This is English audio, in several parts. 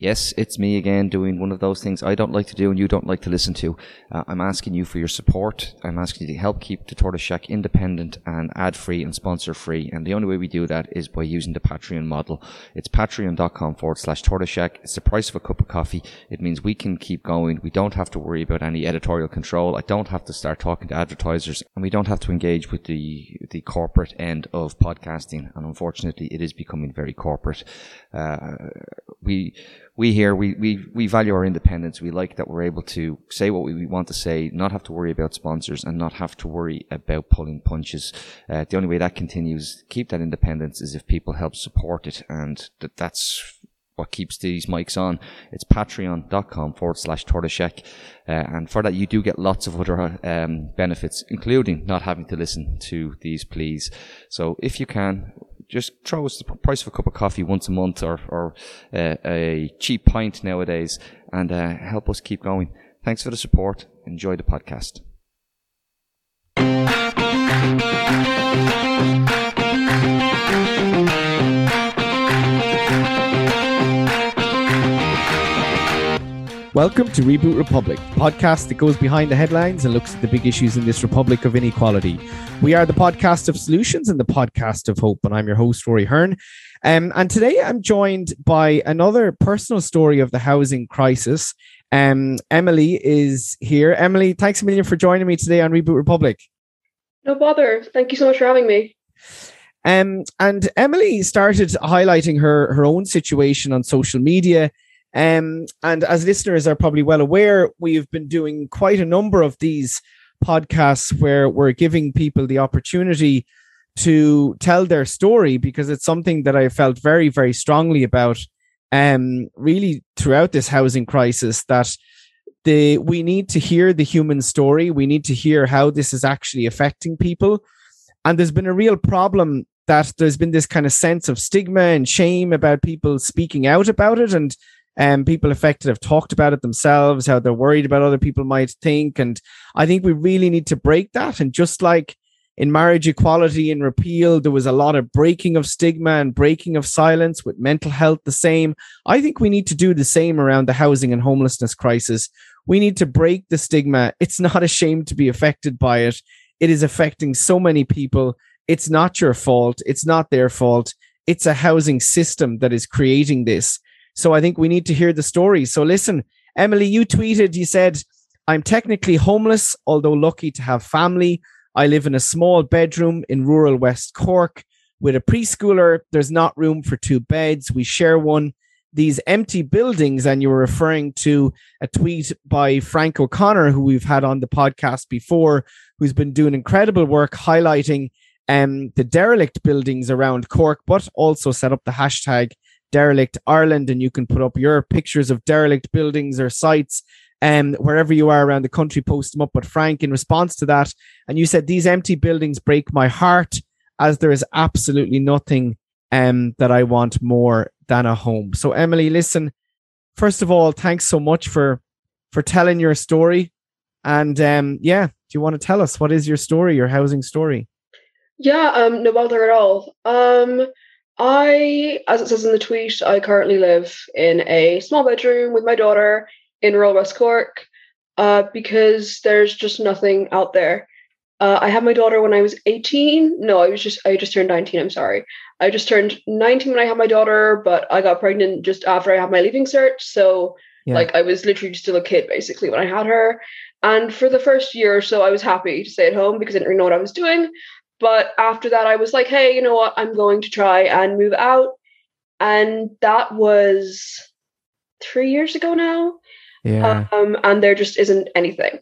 Yes, it's me again doing one of those things I don't like to do and you don't like to listen to. Uh, I'm asking you for your support. I'm asking you to help keep the Tortoise Shack independent and ad free and sponsor free. And the only way we do that is by using the Patreon model. It's patreon.com forward slash Tortoise Shack. It's the price of a cup of coffee. It means we can keep going. We don't have to worry about any editorial control. I don't have to start talking to advertisers and we don't have to engage with the, the corporate end of podcasting. And unfortunately, it is becoming very corporate. Uh, we, we here we, we we value our independence. We like that we're able to say what we want to say, not have to worry about sponsors, and not have to worry about pulling punches. Uh, the only way that continues, keep that independence, is if people help support it, and that that's what keeps these mics on. It's patreon.com forward slash tortoiseshack. Uh, and for that, you do get lots of other um, benefits, including not having to listen to these pleas. So if you can, just throw us the price of a cup of coffee once a month or, or uh, a cheap pint nowadays and uh, help us keep going. Thanks for the support. Enjoy the podcast. Welcome to Reboot Republic, podcast that goes behind the headlines and looks at the big issues in this republic of inequality. We are the podcast of solutions and the podcast of hope, and I'm your host, Rory Hearne. Um, and today I'm joined by another personal story of the housing crisis. Um, Emily is here. Emily, thanks a million for joining me today on Reboot Republic. No bother. Thank you so much for having me. Um, and Emily started highlighting her her own situation on social media um, and as listeners are probably well aware, we've been doing quite a number of these podcasts where we're giving people the opportunity to tell their story because it's something that I felt very, very strongly about um, really throughout this housing crisis that the we need to hear the human story. We need to hear how this is actually affecting people. And there's been a real problem that there's been this kind of sense of stigma and shame about people speaking out about it. And um, people affected have talked about it themselves, how they're worried about other people might think. And I think we really need to break that. And just like in marriage equality and repeal, there was a lot of breaking of stigma and breaking of silence with mental health the same. I think we need to do the same around the housing and homelessness crisis. We need to break the stigma. It's not a shame to be affected by it. It is affecting so many people. It's not your fault. It's not their fault. It's a housing system that is creating this. So I think we need to hear the story. So listen, Emily, you tweeted, you said, I'm technically homeless, although lucky to have family. I live in a small bedroom in rural West Cork with a preschooler. There's not room for two beds. We share one. These empty buildings, and you were referring to a tweet by Frank O'Connor, who we've had on the podcast before, who's been doing incredible work highlighting um, the derelict buildings around Cork, but also set up the hashtag derelict Ireland, and you can put up your pictures of derelict buildings or sites. Um, wherever you are around the country, post them up. But Frank, in response to that, and you said these empty buildings break my heart, as there is absolutely nothing um, that I want more than a home. So, Emily, listen. First of all, thanks so much for for telling your story. And um, yeah, do you want to tell us what is your story, your housing story? Yeah, um, no bother at all. Um, I, as it says in the tweet, I currently live in a small bedroom with my daughter in rural West Cork uh, because there's just nothing out there. Uh, I had my daughter when I was 18. No, I was just I just turned 19. I'm sorry. I just turned 19 when I had my daughter, but I got pregnant just after I had my leaving cert. So yeah. like I was literally still a kid basically when I had her. And for the first year or so, I was happy to stay at home because I didn't really know what I was doing. But after that, I was like, hey, you know what? I'm going to try and move out. And that was three years ago now. Yeah. Um, and there just isn't anything.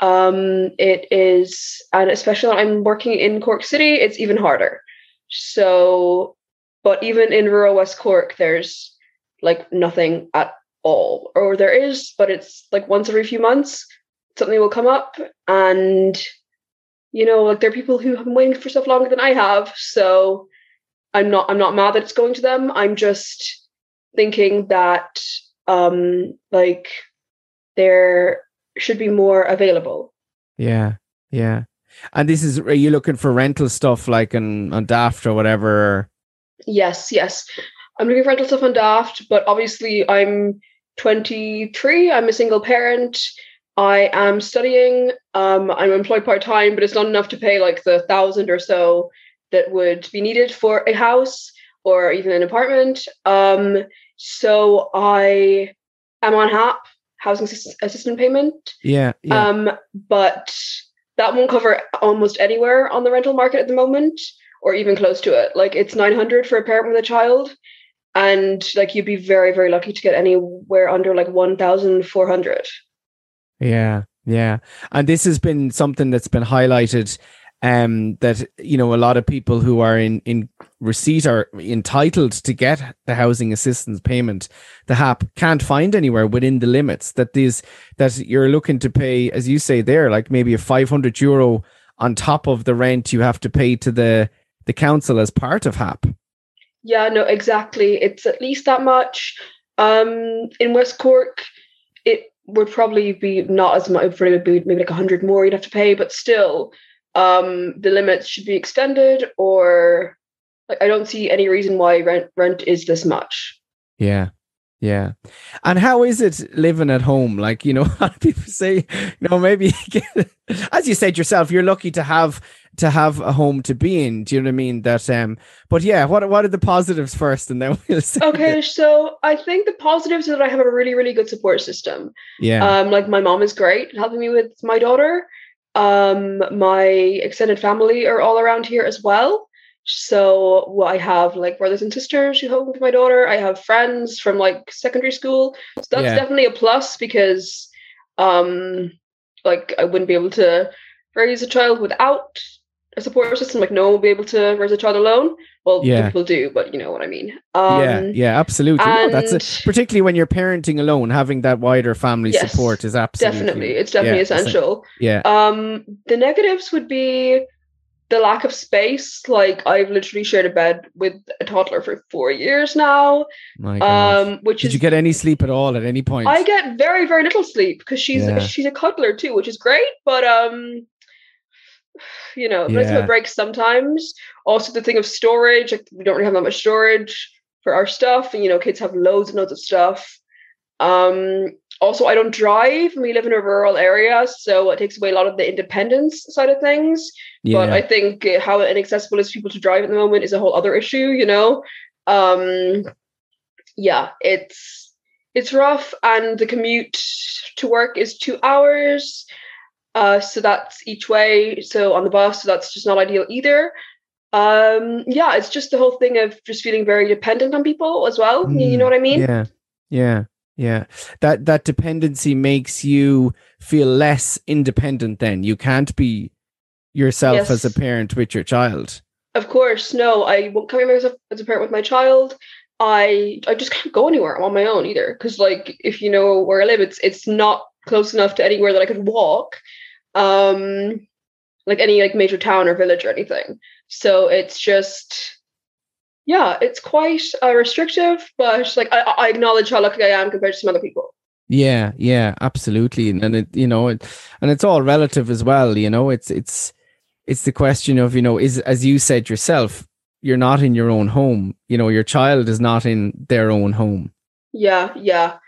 Um, it is, and especially when I'm working in Cork City, it's even harder. So, but even in rural West Cork, there's like nothing at all. Or there is, but it's like once every few months, something will come up and you know, like there are people who have been waiting for stuff longer than I have. So I'm not I'm not mad that it's going to them. I'm just thinking that um like there should be more available. Yeah. Yeah. And this is are you looking for rental stuff like on, on Daft or whatever? Yes, yes. I'm looking for rental stuff on Daft, but obviously I'm 23. I'm a single parent. I am studying. Um, I'm employed part time, but it's not enough to pay like the thousand or so that would be needed for a house or even an apartment. Um, so I am on HAP, housing assistance payment. Yeah, yeah. Um, but that won't cover almost anywhere on the rental market at the moment, or even close to it. Like it's 900 for a parent with a child, and like you'd be very, very lucky to get anywhere under like 1,400. Yeah, yeah. And this has been something that's been highlighted um that you know a lot of people who are in in receipt are entitled to get the housing assistance payment. The hap can't find anywhere within the limits that these that you're looking to pay as you say there like maybe a 500 euro on top of the rent you have to pay to the the council as part of hap yeah no exactly. It's at least that much. Um in west cork would probably be not as much maybe maybe like 100 more you'd have to pay but still um, the limits should be extended, or like I don't see any reason why rent rent is this much. Yeah. Yeah. And how is it living at home? Like, you know, people say, you know, maybe as you said yourself, you're lucky to have to have a home to be in. Do you know what I mean? That um but yeah, what what are the positives first and then we'll say Okay, so I think the positives is that I have a really, really good support system. Yeah. Um, like my mom is great helping me with my daughter. Um, my extended family are all around here as well. So well, I have like brothers and sisters who help with my daughter. I have friends from like secondary school. So that's yeah. definitely a plus because um like I wouldn't be able to raise a child without a support system. Like no one will be able to raise a child alone. Well, yeah. people do, but you know what I mean. Um, yeah, yeah, absolutely. No, that's a, particularly when you're parenting alone, having that wider family yes, support is absolutely definitely it's definitely yeah, essential. Yeah. Um, the negatives would be the lack of space. Like I've literally shared a bed with a toddler for four years now. My. Um, which did is, you get any sleep at all at any point? I get very very little sleep because she's yeah. she's a cuddler too, which is great. But um, you know, yeah. nice breaks sometimes. Also, the thing of storage, like we don't really have that much storage for our stuff, and you know, kids have loads and loads of stuff. Um, also, I don't drive. We live in a rural area, so it takes away a lot of the independence side of things. Yeah. But I think how inaccessible is people to drive at the moment is a whole other issue. You know, um, yeah, it's it's rough, and the commute to work is two hours. Uh, so that's each way. So on the bus, so that's just not ideal either. Um, yeah, it's just the whole thing of just feeling very dependent on people as well. Mm, you know what I mean? Yeah, yeah, yeah. That that dependency makes you feel less independent. Then you can't be yourself yes. as a parent with your child. Of course, no. I won't come myself as a parent with my child. I I just can't go anywhere. I'm on my own either. Because like if you know where I live, it's it's not close enough to anywhere that I could walk um, like any like major town or village or anything. So it's just, yeah, it's quite uh, restrictive, but like I, I acknowledge how lucky I am compared to some other people. Yeah, yeah, absolutely, and it you know it, and it's all relative as well. You know, it's it's it's the question of you know is as you said yourself, you're not in your own home. You know, your child is not in their own home. Yeah, yeah,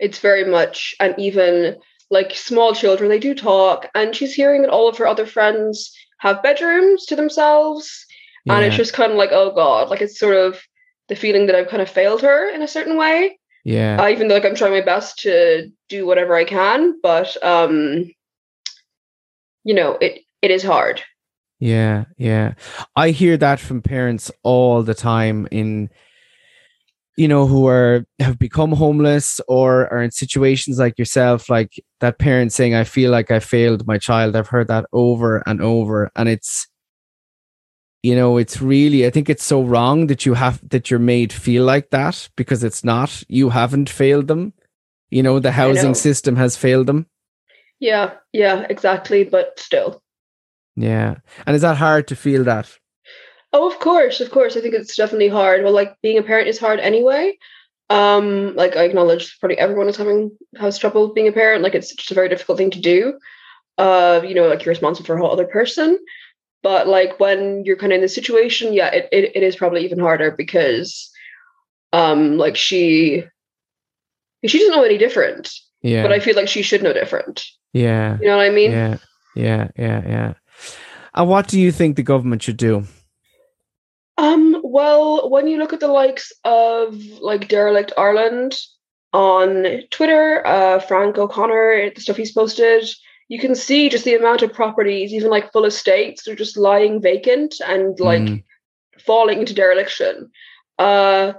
it's very much, and even like small children, they do talk, and she's hearing that all of her other friends have bedrooms to themselves. Yeah. And it's just kind of like, oh God, like it's sort of the feeling that I've kind of failed her in a certain way. Yeah. Uh, even though like I'm trying my best to do whatever I can, but um, you know, it it is hard. Yeah, yeah. I hear that from parents all the time in you know who are have become homeless or are in situations like yourself like that parent saying i feel like i failed my child. I've heard that over and over and it's you know it's really i think it's so wrong that you have that you're made feel like that because it's not. You haven't failed them. You know the housing know. system has failed them. Yeah yeah exactly but still. Yeah and is that hard to feel that Oh, of course, of course. I think it's definitely hard. Well, like being a parent is hard anyway. Um, like I acknowledge probably everyone is having has trouble being a parent. Like it's just a very difficult thing to do. Uh, you know, like you're responsible for a whole other person. But like when you're kind of in this situation, yeah, it, it, it is probably even harder because Um, like she she doesn't know any different, Yeah. but I feel like she should know different. yeah. You know what I mean? Yeah. Yeah. Yeah. Yeah. And what do you think the government should do? Um, well, when you look at the likes of like Derelict Ireland on Twitter, uh, Frank O'Connor, the stuff he's posted, you can see just the amount of properties, even like full estates, are just lying vacant and like Mm. falling into dereliction. Uh,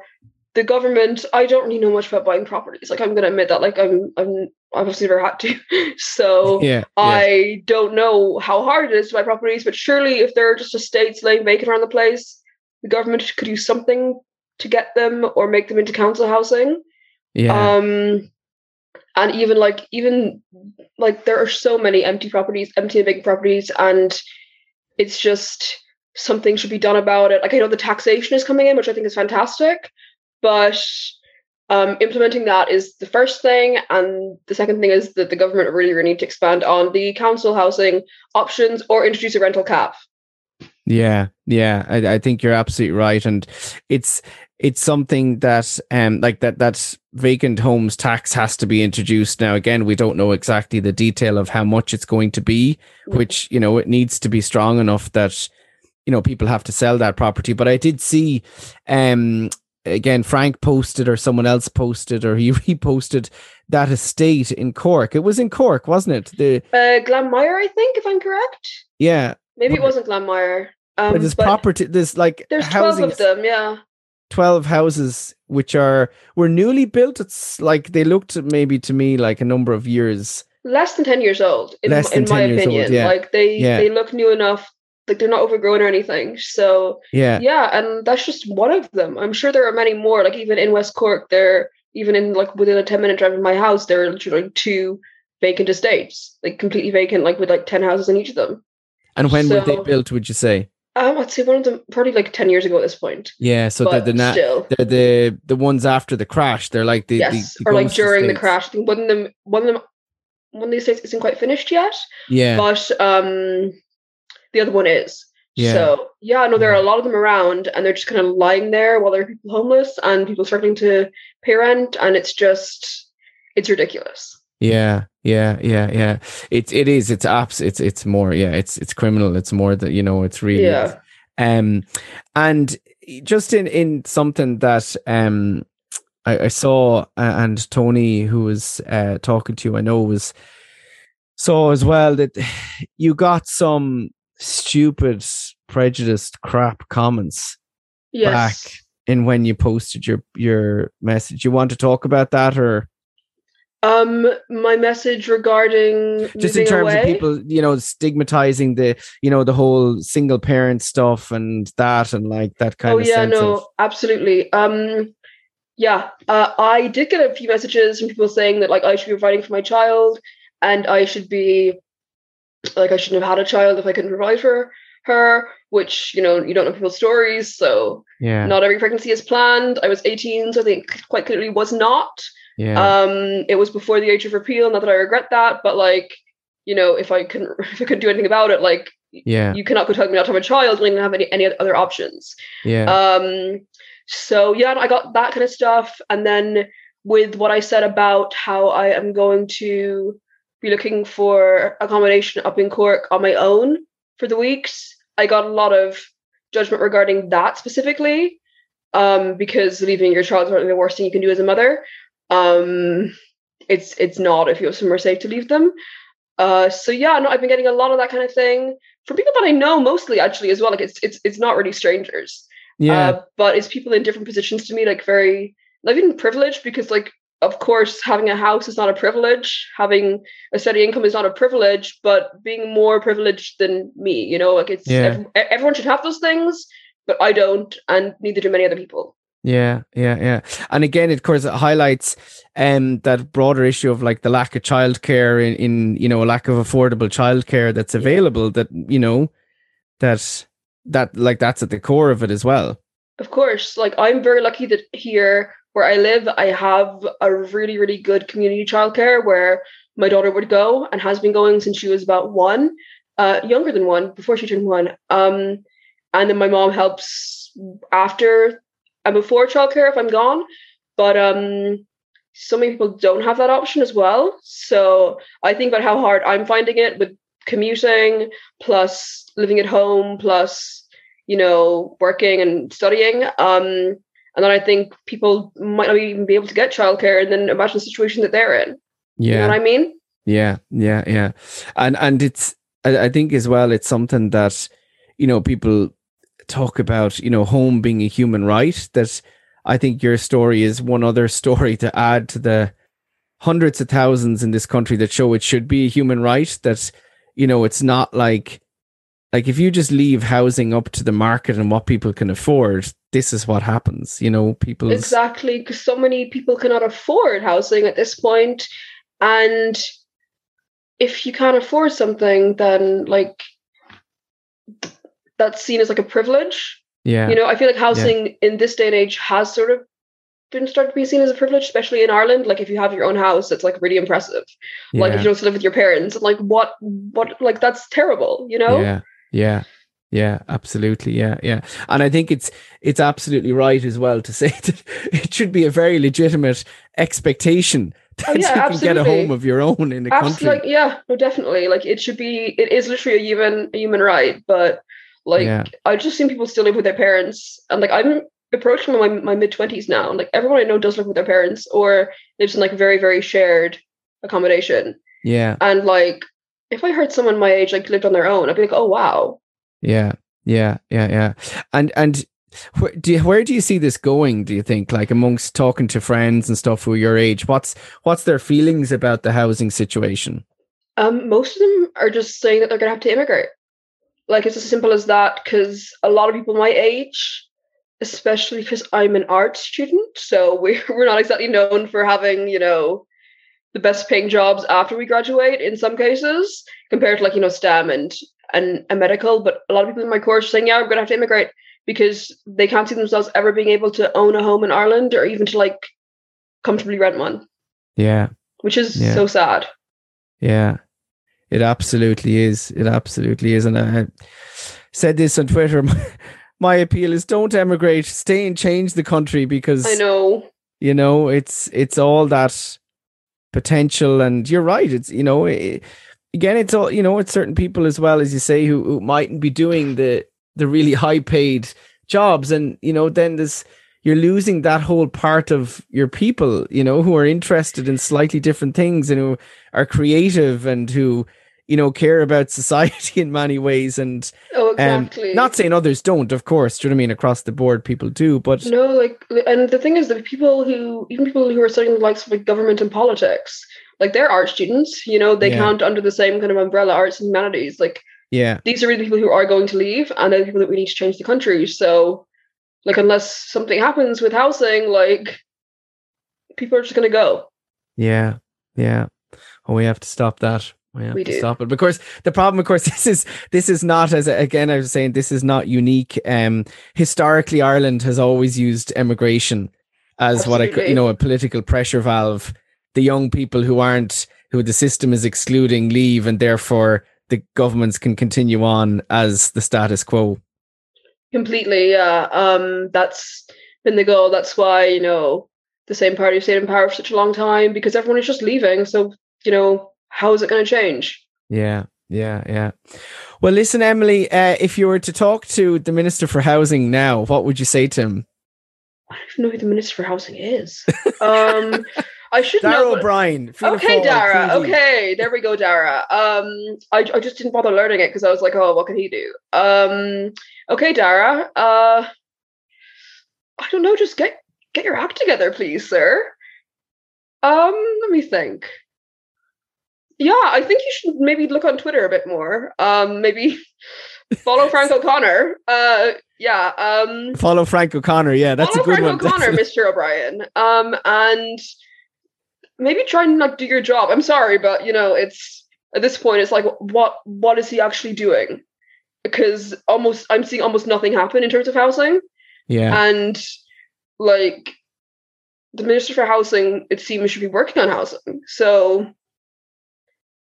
the government, I don't really know much about buying properties. Like I'm gonna admit that, like I'm, I'm, I've obviously never had to. so Yeah. yeah. I don't know how hard it is to buy properties, but surely if there are just estates laying vacant around the place, the government could do something to get them or make them into council housing. Yeah. Um, and even like even like there are so many empty properties, empty and vacant properties, and it's just something should be done about it. Like I know the taxation is coming in, which I think is fantastic, but um, implementing that is the first thing, and the second thing is that the government really, really need to expand on the council housing options or introduce a rental cap. Yeah, yeah, I, I think you're absolutely right, and it's it's something that um like that that vacant homes tax has to be introduced now. Again, we don't know exactly the detail of how much it's going to be, which you know it needs to be strong enough that you know people have to sell that property. But I did see, um, again, Frank posted or someone else posted or he reposted that estate in Cork. It was in Cork, wasn't it? The Uh, Glanmire, I think, if I'm correct. yeah, Maybe it wasn't Glanmire. Um, but there's but property. There's like there's twelve of them. Yeah. 12 houses which are were newly built it's like they looked maybe to me like a number of years less than 10 years old in, Less than in my 10 years old, opinion yeah. like they Yeah. they look new enough like they're not overgrown or anything so yeah yeah and that's just one of them i'm sure there are many more like even in west cork there even in like within a 10 minute drive of my house there are literally like two vacant estates like completely vacant like with like 10 houses in each of them and when were they built would you say? Um i'd say one of them probably like 10 years ago at this point. Yeah so they're the na- still. they're the the ones after the crash. They're like the, yes the, the or like during the crash. One of them one of them one of the estates isn't quite finished yet yeah. but um the other one is. Yeah. so yeah no there are a lot of them around and they're just kind of lying there while there are people homeless and people struggling to pay rent and it's just it's ridiculous yeah yeah yeah yeah. It's it is it's apps it's it's more yeah it's it's criminal it's more that you know it's really yeah. um and just in in something that um I, I saw uh, and Tony who was uh talking to you I know was saw as well that you got some stupid prejudiced crap comments yes. back in when you posted your your message. You want to talk about that or um my message regarding just in terms away, of people you know stigmatizing the you know the whole single parent stuff and that and like that kind oh of yeah no of absolutely. Um yeah uh, i did get a few messages from people saying that like i should be providing for my child and i should be like i shouldn't have had a child if i couldn't provide for her which you know you don't know people's stories so yeah. not every pregnancy is planned. I was 18 so i think quite clearly was not yeah. Um it was before the age of repeal not that i regret that but like you know if i couldn't if i couldn't do anything about it like yeah. you cannot go tell me not to have a child when you don't have any, any other options. Yeah. Um, so yeah, I got that kind of stuff, and then with what I said about how I am going to be looking for accommodation up in Cork on my own for the weeks, I got a lot of judgment regarding that specifically, um, because leaving your child is probably the worst thing you can do as a mother. Um, it's it's not if you have somewhere safe to leave them. Uh, so yeah, no, I've been getting a lot of that kind of thing from people that I know mostly actually as well. Like it's it's it's not really strangers. yeah Uh, but it's people in different positions to me, like very not even privileged, because like of course having a house is not a privilege, having a steady income is not a privilege, but being more privileged than me, you know, like it's Yeah. ev- everyone should have those things, but I don't, and neither do many other people. Yeah, yeah, yeah. And again, of course, it highlights um that broader issue of like the lack of childcare in, in you know, a lack of affordable childcare that's available that, you know, that that like that's at the core of it as well. Of course, like I'm very lucky that here where I live, I have a really, really good community childcare where my daughter would go and has been going since she was about one, uh, younger than one, before she turned one. Um, and then my mom helps after I'm before childcare if I'm gone, but um, so many people don't have that option as well. So I think about how hard I'm finding it with commuting, plus living at home, plus you know working and studying. Um, and then I think people might not even be able to get childcare, and then imagine the situation that they're in. Yeah, you know what I mean? Yeah, yeah, yeah, and and it's I, I think as well it's something that you know people talk about you know home being a human right that I think your story is one other story to add to the hundreds of thousands in this country that show it should be a human right that you know it's not like like if you just leave housing up to the market and what people can afford this is what happens you know people exactly because so many people cannot afford housing at this point and if you can't afford something then like that's seen as like a privilege. Yeah. You know i feel like housing yeah. in this day and age has sort of been started to be seen as a privilege especially in ireland. Like if you have your own house it's like really impressive. Yeah. like if you don't live with your parents like what what like that's terrible you know? Yeah. Yeah. Yeah absolutely. Yeah. Yeah. And i think it's it's absolutely right as well to say that it should be a very legitimate expectation oh, that oh, yeah, you absolutely. can get a home of your own in the country. like yeah no definitely. Like it should be it is literally a human a human right but like yeah. I've just seen people still live with their parents, and like I'm approaching my my mid twenties now, and like everyone I know does live with their parents or lives in like very very shared accommodation. Yeah, and like if I heard someone my age like lived on their own, I'd be like, oh wow. Yeah, yeah, yeah, yeah, and and where do you, where do you see this going? Do you think, like amongst talking to friends and stuff who are your age, what's what's their feelings about the housing situation? Um, most of them are just saying that they're gonna have to immigrate. Like it's as simple as that because a lot of people my age, especially because I'm an art student, so we're we're not exactly known for having you know the best paying jobs after we graduate in some cases compared to like you know STEM and and a medical. But a lot of people in my course are saying, yeah, I'm gonna have to immigrate because they can't see themselves ever being able to own a home in Ireland or even to like comfortably rent one. Yeah. Which is yeah. so sad. Yeah. It absolutely is. It absolutely is. And I said this on Twitter. My, appeal is don't emigrate, stay and change the country because I know. You know, it's it's all that potential and you're right. It's you know, it, again it's all you know, it's certain people as well as you say who, who mightn't be doing the the really high paid jobs and you know, then there's you're losing that whole part of your people, you know, who are interested in slightly different things and who are creative and who you know, care about society in many ways. And oh, um, exactly. Um, not saying others don't, of course. Do you know what I mean? Across the board, people do. But no, like, and the thing is that people who, even people who are studying the likes of like government and politics, like they're art students. You know, they yeah. count under the same kind of umbrella, arts and humanities. Like, yeah, these are really the people who are going to leave, and they're the people that we need to change the country. So, like, unless something happens with housing, like, people are just going to go. Yeah, yeah. Oh, we have to stop that. We have we to do. stop it. Of course, the problem, of course, this is this is not as again I was saying this is not unique. Um, historically, Ireland has always used emigration as Absolutely. what I you know a political pressure valve. The young people who aren't who the system is excluding leave, and therefore the governments can continue on as the status quo. Completely, yeah. Um, that's been the goal. That's why you know the same party stayed in power for such a long time because everyone is just leaving. So you know how is it going to change? Yeah, yeah, yeah. Well, listen, Emily, uh, if you were to talk to the Minister for Housing now, what would you say to him? I don't even know who the Minister for Housing is. um, I should Darragh know. O'Brien. Okay, Darragh. Okay, there we go, Darragh. Um, I, I just didn't bother learning it because I was like, oh, what can he do? Um, okay, Darragh. Uh, I don't know. Just get get your act together, please, sir. Um, let me think. Yeah, I think you should maybe look on Twitter a bit more. Um, maybe follow Frank O'Connor. Uh, yeah. Um, follow Frank O'Connor. Yeah, that's a good Frank one. O'Connor, Mr. O'Brien. Um, and maybe try and not do your job. I'm sorry, but you know, it's at this point, it's like, what what is he actually doing? Because almost, I'm seeing almost nothing happen in terms of housing. Yeah. And like the minister for housing, it seems should be working on housing. So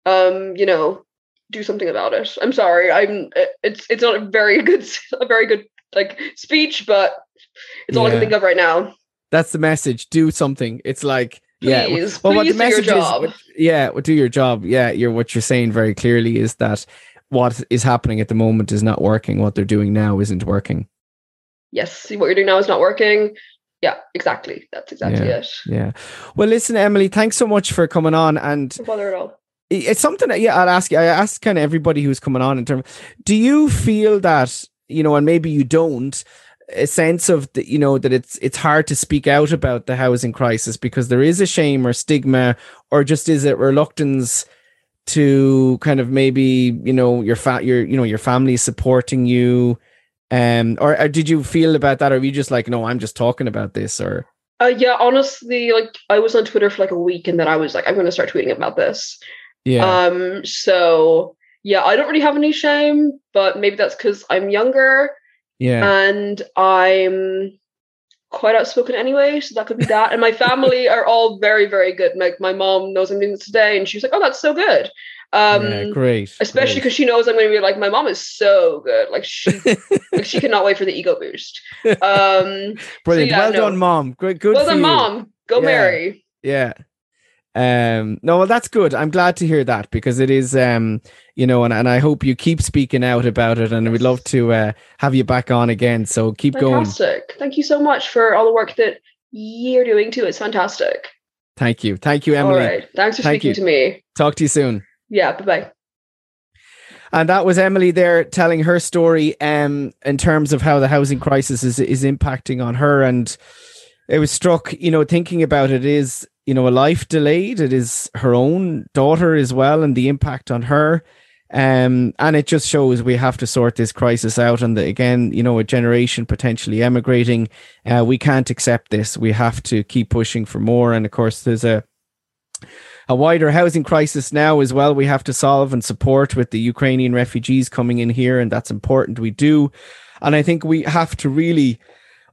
um, you know, do something about it. I'm sorry. I'm it's it's not a very good a very good like speech, but It's all I can think of right now. That's the message. Do something. It's like yeah. Please, Well, what please the do your message job. is, yeah, do your job. Yeah, you're what you're saying very clearly is that what is happening at the moment is not working. What they're doing now isn't working. yes, see what you're doing now is not working. Yeah, exactly. That's exactly Yeah. it. Yeah. Well, listen, Emily, thanks so much for coming on. And No bother at all. It's something that, yeah, I'll ask you. I ask kind of everybody who's coming on in terms. Do you feel that you know, and maybe you don't, a sense of the, you know that it's it's hard to speak out about the housing crisis because there is a shame or stigma, or just is it reluctance to kind of maybe you know your fa- your you know your family supporting you. Um, or, or did you feel about that, or were you just like, no, I'm just talking about this, or Uh, yeah, honestly, like I was on Twitter for like a week, and then I was like, I'm going to start tweeting about this. Yeah, Um, so yeah, I don't really have any shame, but maybe that's because I'm younger yeah, and I'm quite outspoken anyway, so that could be that. And my family are all very, very good. Like my mom knows I'm doing this today, and she's like, "Oh, that's so good." Um, yeah, great, especially because she knows I'm going to be like, my mom is so good. Like she, like she cannot wait for the ego boost. Um, Brilliant. yeah, well no. done, mom. Good, good. well done, you. mom. Go Yeah. marry. Yeah. Um, no, well, that's good. I'm glad to hear that because it is, um, you know, and, and I hope you keep speaking out about it. And we'd love to uh, have you back on again. So keep going. Thank you so much for all the work that you're doing too. It's fantastic. Thank you. Thank you, Emily. right. Thanks for Thank speaking you. to me. Talk to you soon. Yeah. Bye bye. And that was Emily there telling her story um, in terms of how the housing crisis is, is impacting on her. And it was struck, you know, thinking about it is, you know, a life delayed. It is her own daughter as well and the impact on her. Um, and it just shows we have to sort this crisis out. And the, again, you know, a generation potentially emigrating. Uh, we can't accept this. We have to keep pushing for more. And of course, there's a a wider housing crisis now as well we have to solve and support with the Ukrainian refugees coming in here and that's important we do and I think we have to really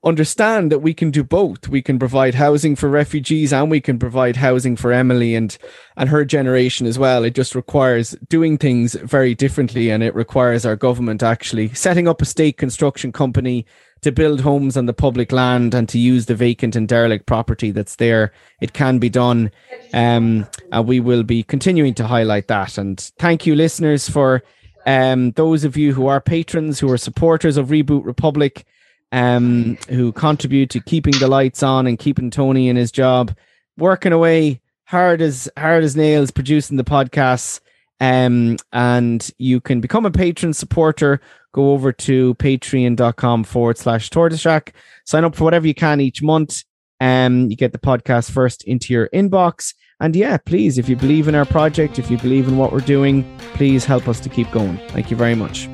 understand that we can do both. We can provide housing for refugees and we can provide housing for Emily and and her generation as well. It just requires doing things very differently and it requires our government actually setting up a state construction company to build homes on the public land and to use the vacant and derelict property that's there. It can be done. Um, and we will be continuing to highlight that. And thank you, listeners, for um, those of you who are patrons, who are supporters of Reboot Republic, um, who contribute to keeping the lights on and keeping Tony in his job, working away hard as hard as nails, producing the podcasts. Um, and you can become a patron supporter. Go over to patreon.com forward slash tortoise shack. Sign up for whatever you can each month. Um, you get the podcast first into your inbox. And yeah, please, if you believe in our project, if you believe in what we're doing, please help us to keep going. Thank you very much.